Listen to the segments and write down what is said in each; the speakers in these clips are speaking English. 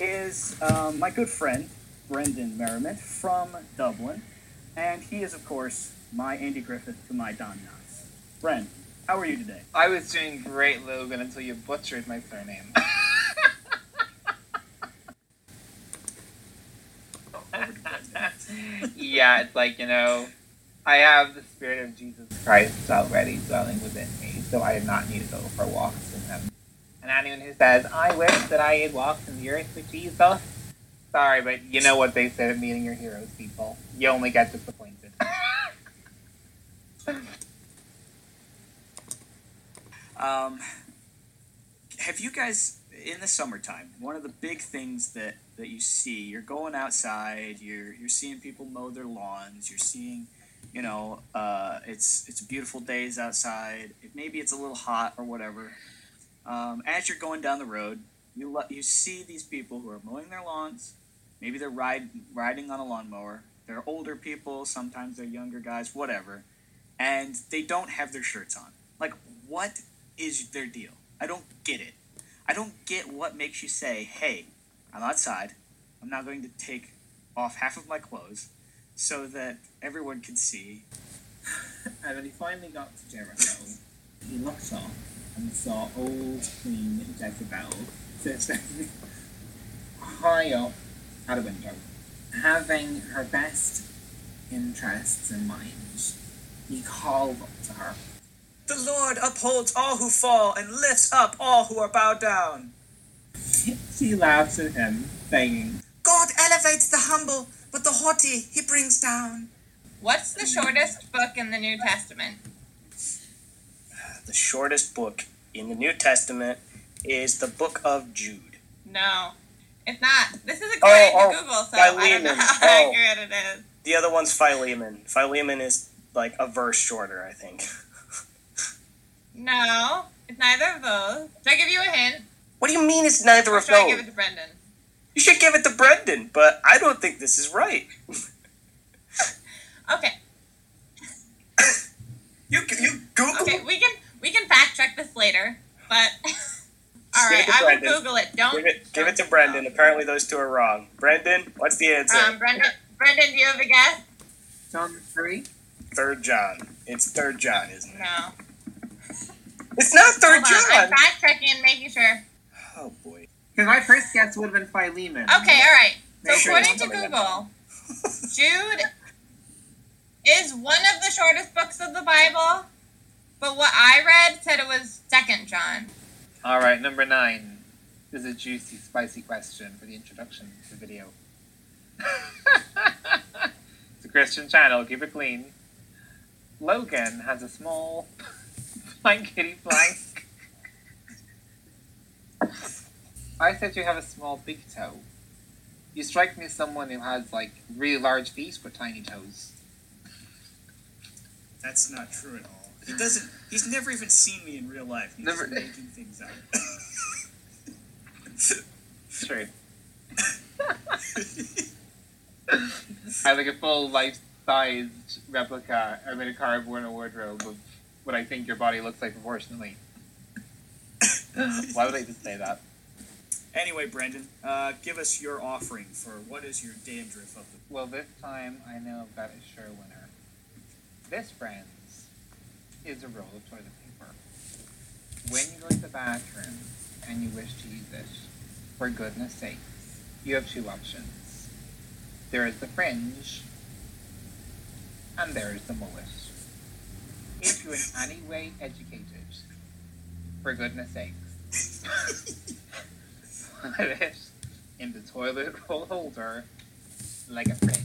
is um, my good friend, Brendan Merriman from Dublin. And he is, of course, my Andy Griffith to my Don Knotts. Bren, how are you today? I was doing great, Logan, until you butchered my surname. yeah, it's like, you know, I have the Spirit of Jesus Christ already dwelling within me, so I do not need to go for walks. And anyone who says, I wish that I had walked in the earth with Jesus, sorry, but you know what they said at meeting your heroes, people. You only get disappointed. Um, have you guys in the summertime? One of the big things that that you see, you're going outside, you're you're seeing people mow their lawns, you're seeing, you know, uh, it's it's beautiful days outside. Maybe it's a little hot or whatever. Um, as you're going down the road, you you see these people who are mowing their lawns. Maybe they're ride, riding on a lawnmower. They're older people. Sometimes they're younger guys. Whatever, and they don't have their shirts on. Like, what is their deal? I don't get it. I don't get what makes you say, hey, I'm outside. I'm not going to take off half of my clothes so that everyone can see. And when he finally got to Jericho, he looked up and saw old Queen Jezebel sitting high up at a window, having her best interests in mind. He called up to her. The Lord upholds all who fall and lifts up all who are bowed down. She laughs at him, saying, God elevates the humble, but the haughty he brings down. What's the shortest book in the New Testament? The shortest book in the New Testament is the book of Jude. No, it's not. This is Oh, according oh, to Google, so I don't know Philemon. how Oh. accurate it is. The other one's Philemon. Philemon is like a verse shorter, I think. No, it's neither of those. Should I give you a hint? What do you mean it's neither Or of should I give those? it to Brendan? You should give it to Brendan, but I don't think this is right. Okay, You you Google. okay, we can we can fact check this later, but all Give right, it to I will Google it. Don't Give it give it to don't- Brendan. Apparently those two are wrong. Brendan, what's the answer? Um, Brendan, Brendan, do you have a guess? John 3? Third John. It's Third John, isn't it? No. It's not Third Hold on, I'm fact checking and making sure. Oh boy. Because my first guess would have been Philemon. Okay, all right. So sure according to Google, Jude is one of the shortest books of the Bible, but what I read said it was Second John. All right, number nine. This is a juicy, spicy question for the introduction to the video. it's a Christian channel. Keep it clean. Logan has a small blankety blank. I said you have a small big toe. You strike me as someone who has like really large feet but tiny toes. That's not true at all. He doesn't. He's never even seen me in real life. He's Never- making things up. True. I have like a full life-sized replica. I made a cardboard and a wardrobe of what I think your body looks like proportionally. Why would I just say that? anyway, Brendan, uh, give us your offering for what is your dandruff of the. Well, this time I know I've got a sure winner. This, friends, is a roll of toilet paper. When you go to the bathroom and you wish to use it, for goodness sakes, you have two options. There is the fringe, and there is the mullet. If you're in any way educated, for goodness sakes, put it in the toilet roll holder like a fringe.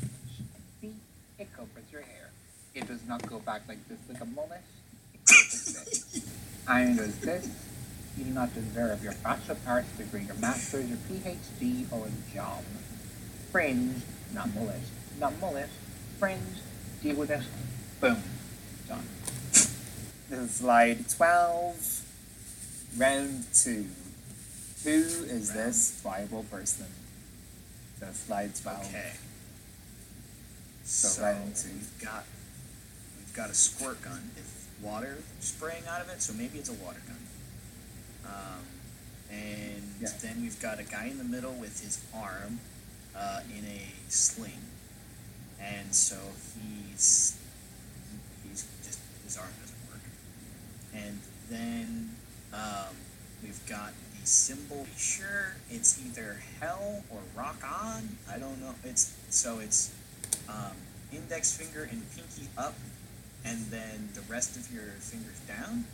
See, it covers your hair. It does not go back like this like a mullet. It goes like this. Iron does this. You do not deserve your bachelor arts degree, your master's, your PhD, or a job. Fringe, not mullet. Not mullet. Fringe, deal with it. Boom. Done. This is slide 12, round 2. Who is this viable person? So slide 12. Okay. So, So round 2. we've got we've got a squirt gun with water spraying out of it, so maybe it's a water gun. Um, and Yeah. then we've got a guy in the middle with his arm uh, in a sling, and so he's he's just his arm doesn't work, and then um, we've got the symbol. Sure, it's either hell or rock on. I don't know. It's so it's um, index finger and pinky up, and then the rest of your fingers down.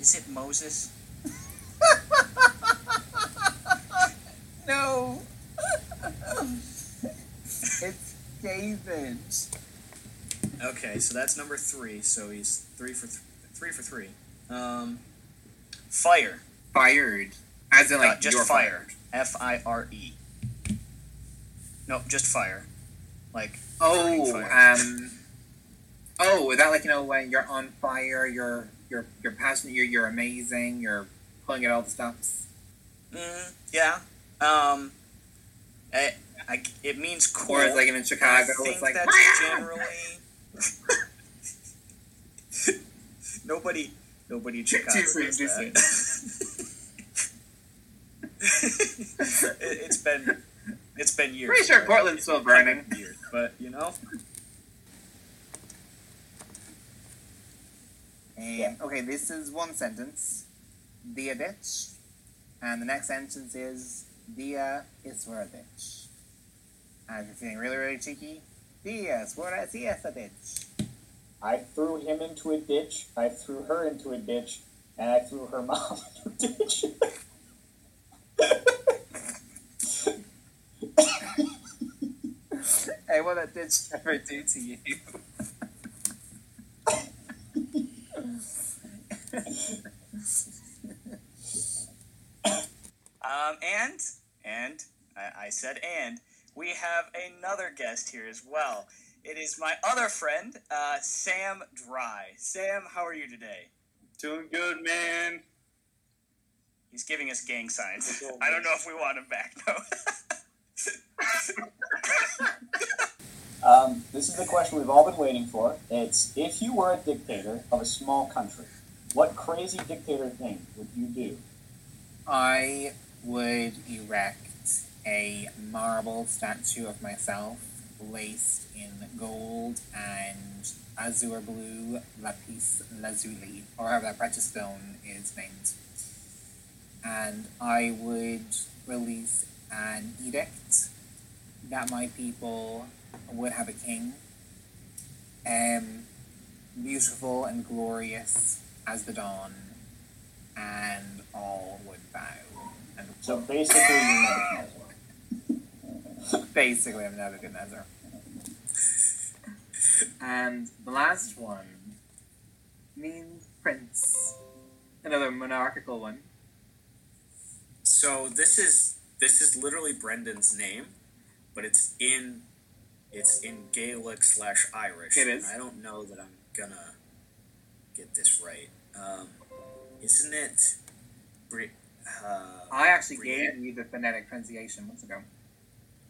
Is it Moses? No. it's David. Okay, so that's number three. So he's three for th- three for three. Um, fire. Fired. As in, like, Uh, just you're fire. fired. F I R E. No, just fire. Like Oh, fire. um. Oh, is that like you know when you're on fire, you're you're you're passionate, you're you're amazing, you're pulling at all the stops. Mm, yeah. Um, I, I, it means cool. Or like in I Chicago, think it's like that's generally. nobody, nobody in Chicago does that. it, it's been, it's been years. Pretty sure Portland's still burning. Years, but you know. And, okay, this is one sentence. Dia bitch. And the next sentence is Dia is for a bitch. And if you're feeling really, really cheeky, Dia for a, bitch. I threw him into a ditch. I threw her into a ditch, and I threw her mom into a ditch. Hey, what did bitch ever do to you? Um, and and I, I said and we have another guest here as well. It is my other friend, uh, Sam Dry. Sam, how are you today? Doing good, man. He's giving us gang signs. I don't know if we want him back though. Um, this is the question we've all been waiting for. It's if you were a dictator of a small country, what crazy dictator thing would you do? I would erect a marble statue of myself laced in gold and azure blue lapis lazuli, or however that precious stone is named. And I would release an edict that my people would have a king, um, beautiful and glorious as the dawn, and all would bow. So basically, you're Nebuchadnezzar. basically, I'm Nebuchadnezzar. And the last one means prince. Another monarchical one. So this is this is literally Brendan's name, but it's in it's in Gaelic slash Irish. It is. I don't know that I'm gonna get this right. Um, isn't it? Bri- uh, I actually gave you the phonetic pronunciation months ago.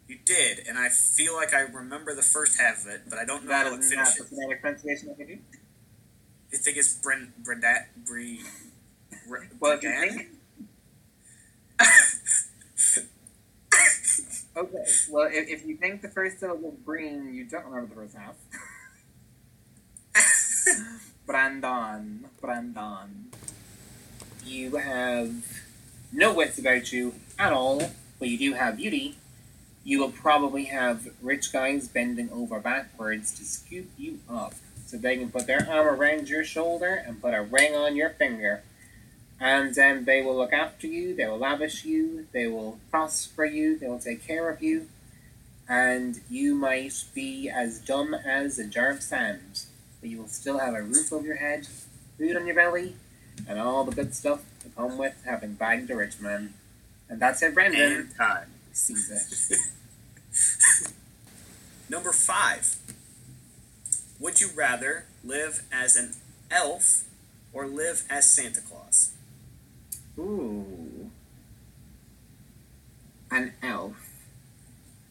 you did, and I feel like I remember the first half of it, but I don't know That how it is not the finishes. phonetic pronunciation I gave you. I think it's Bren Brendat Bri. Bre- Well, you think. Okay, well, if, if you think the first syllable is green, you don't remember the first half. Brandon, Brandon. You have no wits about you at all, but you do have beauty. You will probably have rich guys bending over backwards to scoop you up so they can put their arm around your shoulder and put a ring on your finger. And um, they will look after you, they will lavish you, they will prosper you, they will take care of you. And you might be as dumb as a jar of sand, but you will still have a roof over your head, food on your belly, and all the good stuff that come with having bagged a rich. And that's it, Brendan And time. sees it. Number five. Would you rather live as an elf or live as Santa Claus? Ooh. An elf.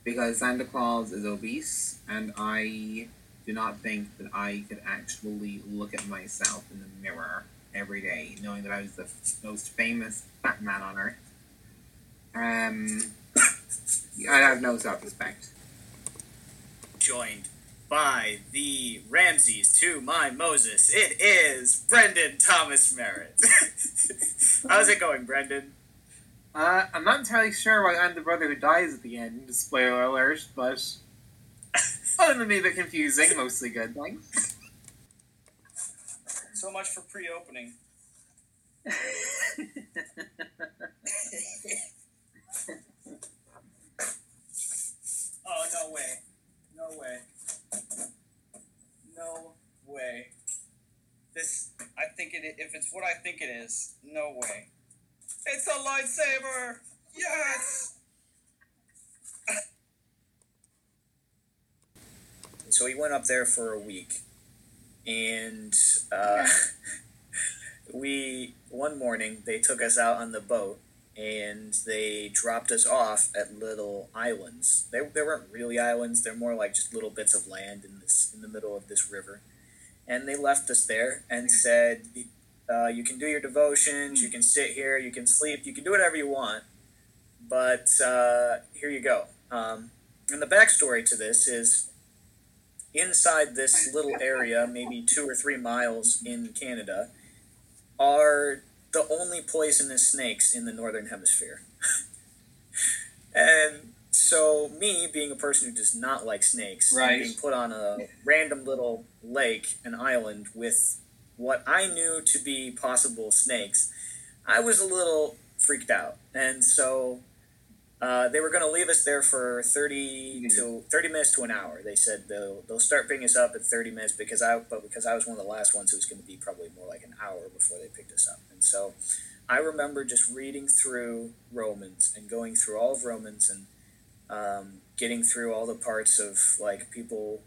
Because Santa Claus is obese, and I do not think that I could actually look at myself in the mirror every day, knowing that I was the most famous fat man on earth. Um, I have no self-respect. Joined by the Ramses to my Moses. It is Brendan Thomas Merritt. How's it going, Brendan? Uh, I'm not entirely sure why I'm the brother who dies at the end. Spoiler alert, but other than me, a bit confusing. Mostly good, thanks. So much for pre-opening. Oh no way! No way! No way! This, I think it. If it's what I think it is, no way! It's a lightsaber! Yes! So he went up there for a week, and uh, we one morning they took us out on the boat and they dropped us off at little islands. They, they weren't really islands; they're more like just little bits of land in this in the middle of this river. And they left us there and said, uh, "You can do your devotions, you can sit here, you can sleep, you can do whatever you want, but uh, here you go." Um, and the backstory to this is inside this little area, maybe two or three miles in Canada, are the only poisonous snakes in the northern hemisphere. and so, me being a person who does not like snakes, Right. being put on a random little lake, an island with what I knew to be possible snakes, I was a little freaked out. And so, uh, they were going to leave us there for 30 to 30 minutes to an hour. They said they'll, they'll start picking us up at 30 minutes because I but because I was one of the last ones, it was going to be probably more like an hour before they picked us up. And so I remember just reading through Romans and going through all of Romans and um, getting through all the parts of like people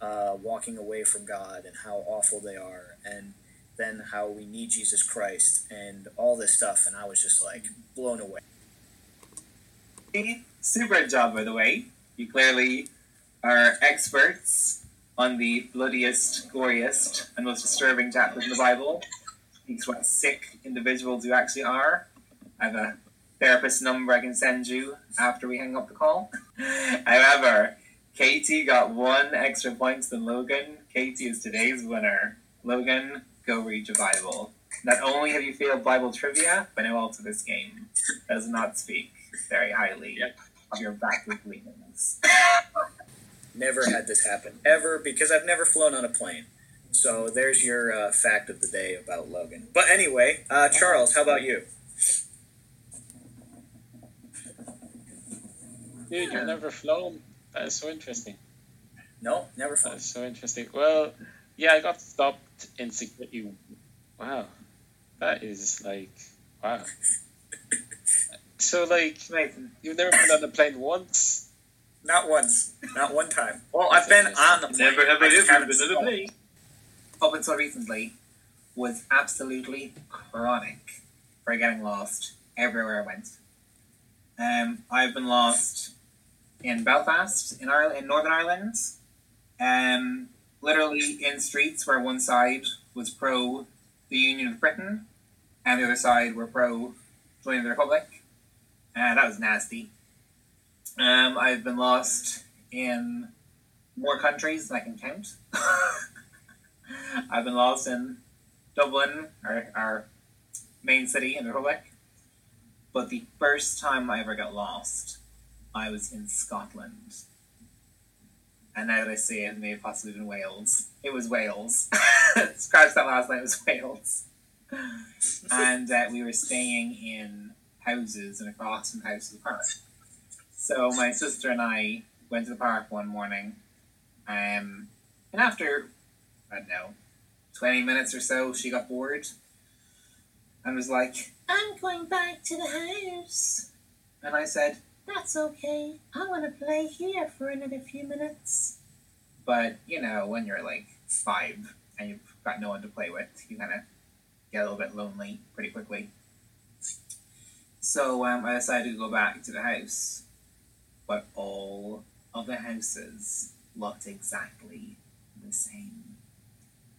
uh, walking away from God and how awful they are and then how we need Jesus Christ and all this stuff and I was just like blown away. Super job, by the way. You clearly are experts on the bloodiest, goriest, and most disturbing chapters in the Bible. Speaks what sick individuals you actually are. I have a therapist number I can send you after we hang up the call. However, Katie got one extra point than Logan. Katie is today's winner. Logan, go read your Bible. Not only have you failed Bible trivia, but now also this game does not speak very highly of your backward leanings. Never had this happen ever because I've never flown on a plane. So there's your uh, fact of the day about Logan. But anyway, uh, Charles, how about you? Dude, you've never flown. That is so interesting. No, never That flown. is so interesting. Well, yeah, I got stopped in security. Wow, that is like wow. So like, Nathan, you've never been on a plane once? Not once. Not one time. Well, I've been on the plane. Never have I ever been on a plane. up until recently was absolutely chronic for getting lost everywhere I went. Um, I've been lost in Belfast, in Ireland, in Northern Ireland, um, literally in streets where one side was pro the Union of Britain and the other side were pro joining the Republic. And that was nasty. Um, I've been lost in more countries than I can count. I've been lost in Dublin, our, our main city in the Republic. But the first time I ever got lost, I was in Scotland. And now that I see it, it may have possibly been Wales. It was Wales. Scratch that last line, it was Wales. and uh, we were staying in houses and across from house to the park. So my sister and I went to the park one morning. Um, and after, I don't know, 20 minutes or so, she got bored and was like, I'm going back to the house. And I said, That's okay. I want to play here for another few minutes. But, you know, when you're like five and you've got no one to play with, you kind of get a little bit lonely pretty quickly. So um, I decided to go back to the house. But all of the houses looked exactly the same.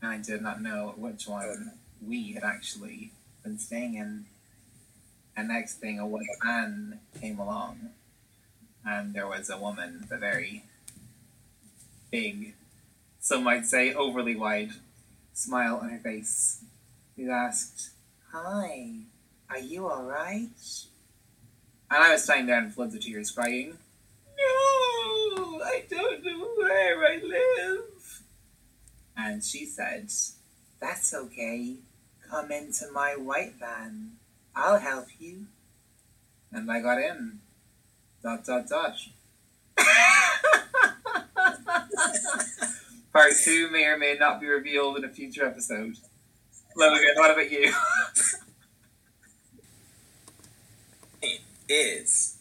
And I did not know which one we had actually been staying in. And next thing, a white man came along, and there was a woman with a very big, some might say overly wide, smile on her face, who asked, Hi, are you alright? And I was standing there in floods of tears, crying, No, I don't know where I live. And she said, That's okay. Come into my white van. I'll help you. And I got in. Dot, dot, dot. Part two may or may not be revealed in a future episode. Logan, what about you? is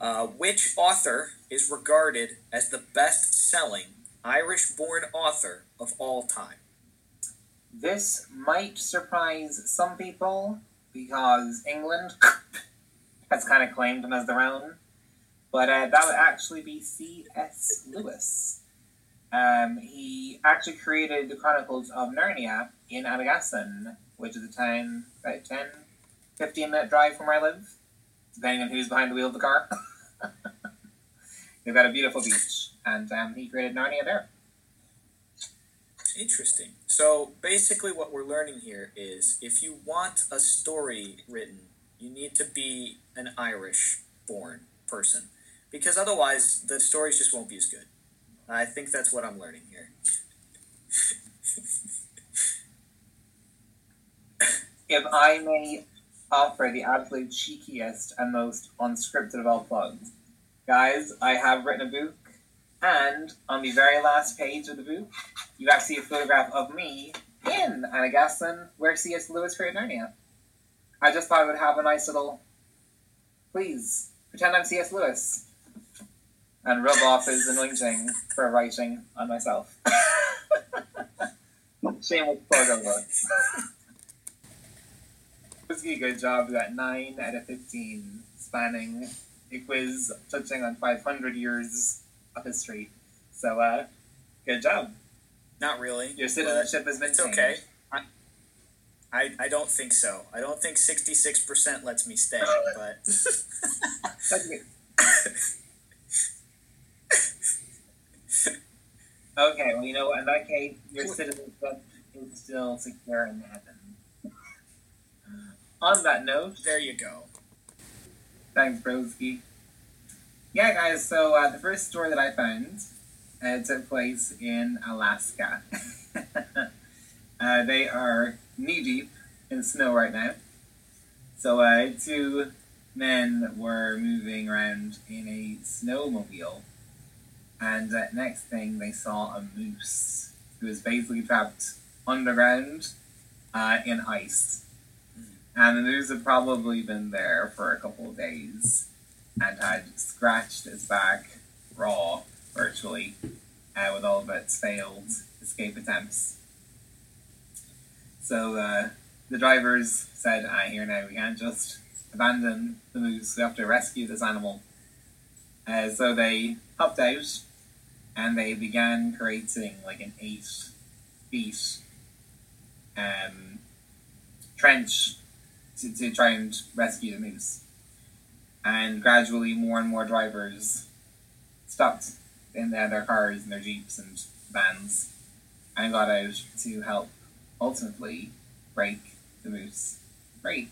uh, which author is regarded as the best selling Irish born author of all time? This might surprise some people because England has kind of claimed him as their own, but uh, that would actually be C.S. Lewis. Um, he actually created the Chronicles of Narnia in Annagassan, which is a town about 10, 15 minute drive from where I live, depending on who's behind the wheel of the car. They've got a beautiful beach, and um, he created Narnia there. Interesting. So basically, what we're learning here is if you want a story written, you need to be an Irish born person because otherwise the stories just won't be as good. I think that's what I'm learning here. if I may offer the absolute cheekiest and most unscripted of all plugs, guys, I have written a book, and on the very last page of the book, you actually see a photograph of me in Annagassan, where C.S. Lewis created Narnia. I just thought I would have a nice little, please, pretend I'm C.S. Lewis, and rub off his anointing for writing on myself. Shameless plug over. Good job. We got 9 out of 15, spanning a quiz touching on 500 years of history. So, uh, good job. Not really. Your citizenship has been It's changed. okay. I, I, I don't think so. I don't think 66% lets me stay, but. Okay, well, you know what? In that case, your citizenship is still secure in heaven. On that note, there you go. Thanks, Broski. Yeah, guys, so uh, the first story that I found uh, took place in Alaska. uh, they are knee deep in snow right now. So, uh, two men were moving around in a snowmobile, and uh, next thing they saw a moose who was basically trapped underground uh, in ice. And the moose had probably been there for a couple of days and had scratched its back raw, virtually, uh, with all of its failed escape attempts. So uh, the drivers said, ah, here now, we can't just abandon the moose, we have to rescue this animal. Uh, so they hopped out and they began creating like an eight feet um, trench to, to try and rescue the moose. And gradually, more and more drivers stopped in their, their cars and their jeeps and vans and got out to help ultimately break the moose free.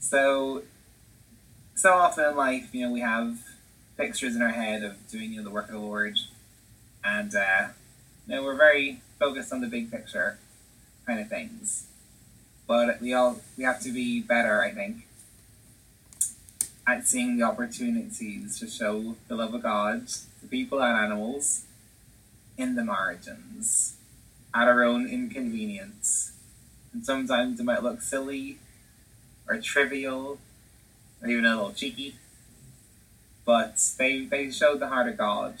So, so often in life, you know, we have pictures in our head of doing you know, the work of the Lord, and uh, you know, we're very focused on the big picture kind of things. But we all we have to be better, I think, at seeing the opportunities to show the love of God to people and animals in the margins, at our own inconvenience. And sometimes it might look silly or trivial or even a little cheeky. But they, they showed the heart of God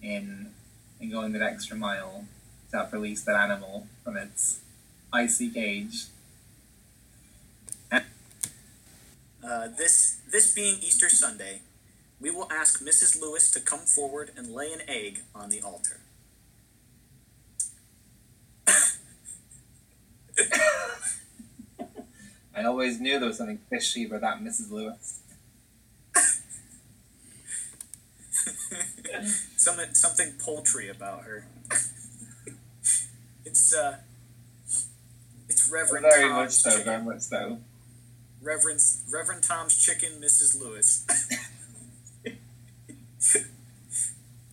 in in going that extra mile to help release that animal from its icy cage. Uh, this this being Easter Sunday, we will ask Mrs. Lewis to come forward and lay an egg on the altar. I always knew there was something fishy about that Mrs. Lewis. something something poultry about her. it's uh, Reverend Very much so, chicken. very much so. Reverend Reverend Tom's chicken, Mrs. Lewis.